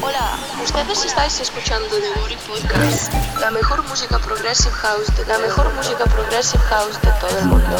Hola, ustedes estáis escuchando The Worry Podcast, la mejor música progressive house, de, la mejor música progressive house de todo el mundo.